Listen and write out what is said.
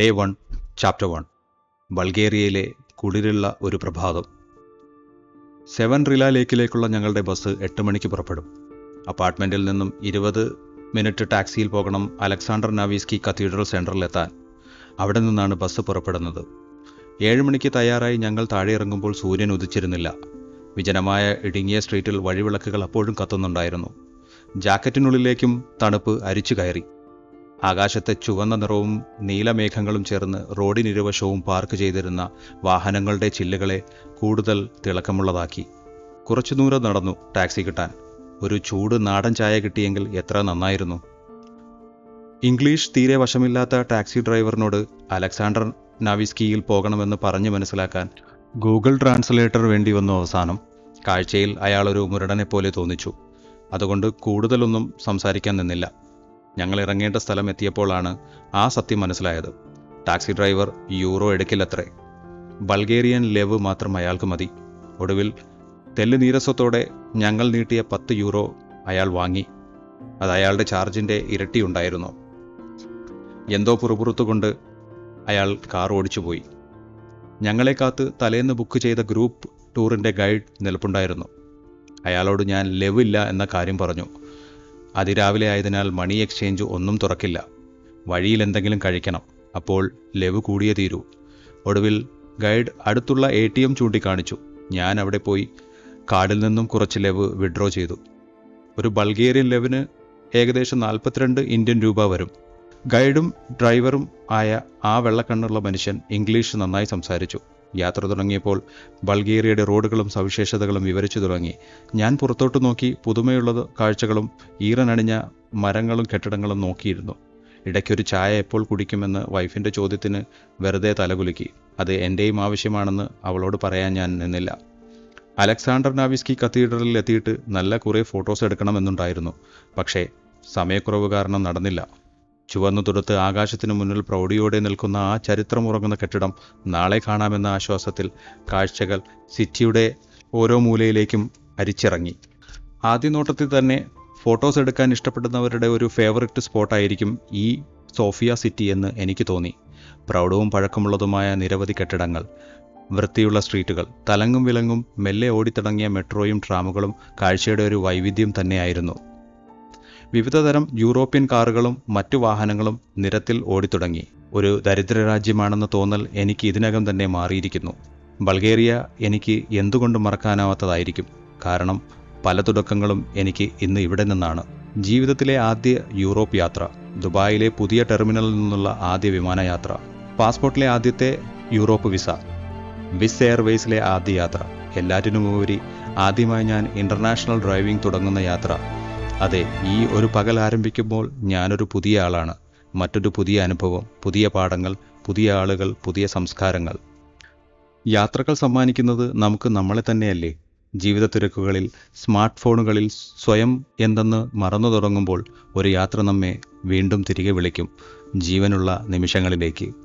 Day one chapter one ബൾഗേറിയയിലെ കുളിരുള്ള ഒരു പ്രഭാതം. സെവൻ റില ലേക്കിലേക്കുള്ള ഞങ്ങളുടെ ബസ് എട്ട് മണിക്ക് പുറപ്പെടും. അപ്പാർട്ട്മെന്റിൽ നിന്നും ഇരുപത് മിനിറ്റ് ടാക്സിയിൽ പോകണം അലക്സാണ്ടർ നാവീസ്കി കത്തീഡ്രൽ സെന്ററിലെത്താൻ അവിടെ നിന്നാണ് ബസ് പുറപ്പെടുന്നത്. ഏഴ് മണിക്ക് തയ്യാറായി ഞങ്ങൾ താഴെ ഇറങ്ങുമ്പോൾ സൂര്യൻ ഉദിച്ചിരുന്നില്ല. വിജനമായ ഇടുങ്ങിയ സ്ട്രീറ്റിൽ വഴിവിളക്കുകൾ അപ്പോഴും കത്തുന്നുണ്ടായിരുന്നു. ജാക്കറ്റിനുള്ളിലേക്കും തണുപ്പ് അരിച്ചു കയറി. ആകാശത്തെ ചുവന്ന നിറവും നീലമേഘങ്ങളും ചേർന്ന് റോഡിനിരുവശവും പാർക്ക് ചെയ്തിരുന്ന വാഹനങ്ങളുടെ ചില്ലുകളെ കൂടുതൽ തിളക്കമുള്ളതാക്കി. കുറച്ചു ദൂരം നടന്നു ടാക്സി കിട്ടാൻ. ഒരു ചൂട് നാടൻ ചായ കിട്ടിയെങ്കിൽ എത്ര നന്നായിരുന്നു. ഇംഗ്ലീഷ് തീരെ വശമില്ലാത്ത ടാക്സി ഡ്രൈവറിനോട് അലക്സാണ്ടർ നാവിസ്കിയിൽ പോകണമെന്ന് പറഞ്ഞു മനസ്സിലാക്കാൻ ഗൂഗിൾ ട്രാൻസ്ലേറ്റർ വേണ്ടി വന്നു അവസാനം കാഴ്ചയിൽ അയാൾ ഒരു മുരടനെ പോലെ തോന്നിച്ചു. അതുകൊണ്ട് കൂടുതലൊന്നും സംസാരിക്കാൻ നിന്നില്ല. ഞങ്ങൾ ഇറങ്ങേണ്ട സ്ഥലം എത്തിയപ്പോഴാണ് ആ സത്യം മനസ്സിലായത്. ടാക്സി ഡ്രൈവർ യൂറോ എടുക്കില്ലത്രേ. ബൾഗേറിയൻ ലെവ് മാത്രം അയാൾക്ക് മതി. ഒടുവിൽ തെല്ല് നീരസത്തോടെ ഞങ്ങൾ നീട്ടിയ പത്ത് യൂറോ അയാൾ വാങ്ങി. അത് അയാളുടെ ചാർജിന്റെ ഇരട്ടിയുണ്ടായിരുന്നു എന്തോ പുറപുറത്തുകൊണ്ട് അയാൾ കാർ ഓടിച്ചുപോയി. ഞങ്ങളെ കാത്ത് തലേന്ന് ബുക്ക് ചെയ്ത ഗ്രൂപ്പ് ടൂറിന്റെ ഗൈഡ് നിലപ്പുണ്ടായിരുന്നു. അയാളോട് ഞാൻ ലെവ് ഇല്ല എന്ന കാര്യം പറഞ്ഞു. അതിരാവിലെ ആയതിനാൽ മണി എക്സ്ചേഞ്ച് ഒന്നും തുറക്കില്ല. വഴിയിൽ എന്തെങ്കിലും കഴിക്കണം. അപ്പോൾ ലെവ് കൂടിയേ തീരൂ. ഒടുവിൽ ഗൈഡ് അടുത്തുള്ള എ ടി എം ചൂണ്ടിക്കാണിച്ചു. ഞാൻ അവിടെ പോയി കാർഡിൽ നിന്നും കുറച്ച് ലെവ് വിഡ്രോ ചെയ്തു. ഒരു ബൾഗേറിയൻ ലെവിന് ഏകദേശം നാൽപ്പത്തിരണ്ട് ഇന്ത്യൻ രൂപ വരും. ഗൈഡും ഡ്രൈവറും ആയ ആ വെള്ളക്കണ്ണുള്ള മനുഷ്യൻ ഇംഗ്ലീഷ് നന്നായി സംസാരിച്ചു. യാത്ര തുടങ്ങിയപ്പോൾ ബൾഗേറിയയുടെ റോഡുകളും സവിശേഷതകളും വിവരിച്ചു തുടങ്ങി. ഞാൻ പുറത്തോട്ട് നോക്കി പുതുമയുള്ളത് കാഴ്ചകളും ഈറനണിഞ്ഞ മരങ്ങളും കെട്ടിടങ്ങളും നോക്കിയിരുന്നു. ഇടയ്ക്കൊരു ചായ എപ്പോൾ കുടിക്കുമെന്ന് വൈഫിന്റെ ചോദ്യത്തിന് വെറുതെ തലകുലുക്കി. അത് എന്റെയും ആവശ്യമാണെന്ന് അവളോട് പറയാൻ ഞാൻ നിന്നില്ല. അലക്സാണ്ടർ നാവിസ്കി കത്തീഡ്രലിൽ എത്തിയിട്ട് നല്ല കുറേ ഫോട്ടോസ് എടുക്കണമെന്നുണ്ടായിരുന്നു. പക്ഷേ സമയക്കുറവ് കാരണം നടന്നില്ല. ചുവന്നു തുടുത്ത് ആകാശത്തിന് മുന്നിൽ പ്രൗഢിയോടെ നിൽക്കുന്ന ആ ചരിത്രമുറങ്ങുന്ന കെട്ടിടം നാളെ കാണാമെന്ന ആശ്വാസത്തിൽ കാഴ്ചകൾ സിറ്റിയുടെ ഓരോ മൂലയിലേക്കും അരിച്ചിറങ്ങി. ആദ്യ നോട്ടത്തിൽ തന്നെ ഫോട്ടോസ് എടുക്കാൻ ഇഷ്ടപ്പെടുന്നവരുടെ ഒരു ഫേവററ്റ് സ്പോട്ടായിരിക്കും ഈ സോഫിയ സിറ്റി എന്ന് എനിക്ക് തോന്നി. പ്രൗഢവും പഴക്കമുള്ളതുമായ നിരവധി കെട്ടിടങ്ങൾ വൃത്തിയുള്ള സ്ട്രീറ്റുകൾ തലങ്ങും വിലങ്ങും മെല്ലെ ഓടിത്തിടങ്ങിയ മെട്രോയും ട്രാമുകളും കാഴ്ചയുടെ ഒരു വൈവിധ്യം തന്നെയായിരുന്നു. വിവിധതരം യൂറോപ്യൻ കാറുകളും മറ്റു വാഹനങ്ങളും നിരത്തിൽ ഓടിത്തുടങ്ങി. ഒരു ദരിദ്ര രാജ്യമാണെന്ന തോന്നൽ എനിക്ക് ഇതിനകം തന്നെ മാറിയിരിക്കുന്നു. ബൾഗേറിയ എനിക്ക് എന്തുകൊണ്ട് മറക്കാനാവാത്തതായിരിക്കും? കാരണം പല തുടക്കങ്ങളും എനിക്ക് ഇന്ന് ഇവിടെ നിന്നാണ്. ജീവിതത്തിലെ ആദ്യ യൂറോപ്പ് യാത്ര ദുബായിലെ പുതിയ ടെർമിനലിൽ നിന്നുള്ള ആദ്യ വിമാനയാത്ര പാസ്പോർട്ടിലെ ആദ്യത്തെ യൂറോപ്പ് വിസ വിസ് എയർവേസിലെ ആദ്യ യാത്ര എല്ലാറ്റിനുമുപരി ആദ്യമായി ഞാൻ ഇന്റർനാഷണൽ ഡ്രൈവിംഗ് തുടങ്ങുന്ന യാത്ര അതെ ഈ ഒരു പകൽ ആരംഭിക്കുമ്പോൾ ഞാനൊരു പുതിയ ആളാണ്. മറ്റൊരു പുതിയ അനുഭവം പുതിയ പാഠങ്ങൾ പുതിയ ആളുകൾ പുതിയ സംസ്കാരങ്ങൾ. യാത്രകൾ സമ്മാനിക്കുന്നത് നമുക്ക് നമ്മളെ തന്നെയല്ലേ? ജീവിത തിരക്കുകളിൽ സ്മാർട്ട് ഫോണുകളിൽ സ്വയം എന്തെന്ന് മറന്നു തുടങ്ങുമ്പോൾ ഒരു യാത്ര നമ്മെ വീണ്ടും തിരികെ വിളിക്കും. ജീവനുള്ള നിമിഷങ്ങളിലേക്ക്.